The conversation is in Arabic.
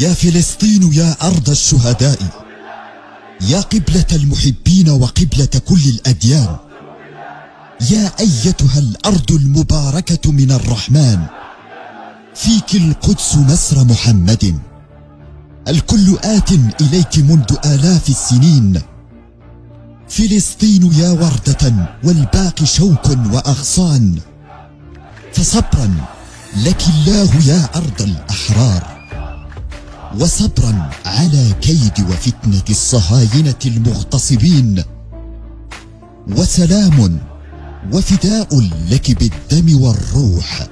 يا فلسطين يا أرض الشهداء يا قبلة المحبين وقبلة كل الأديان يا أيتها الأرض المباركة من الرحمن فيك القدس مسر محمد. الكل آت إليك منذ آلاف السنين. فلسطين يا وردة والباقي شوك وأغصان. فصبرا لك الله يا أرض الأحرار وصبرا على كيد وفتنة الصهاينة المغتصبين وسلام وفداء لك بالدم والروح.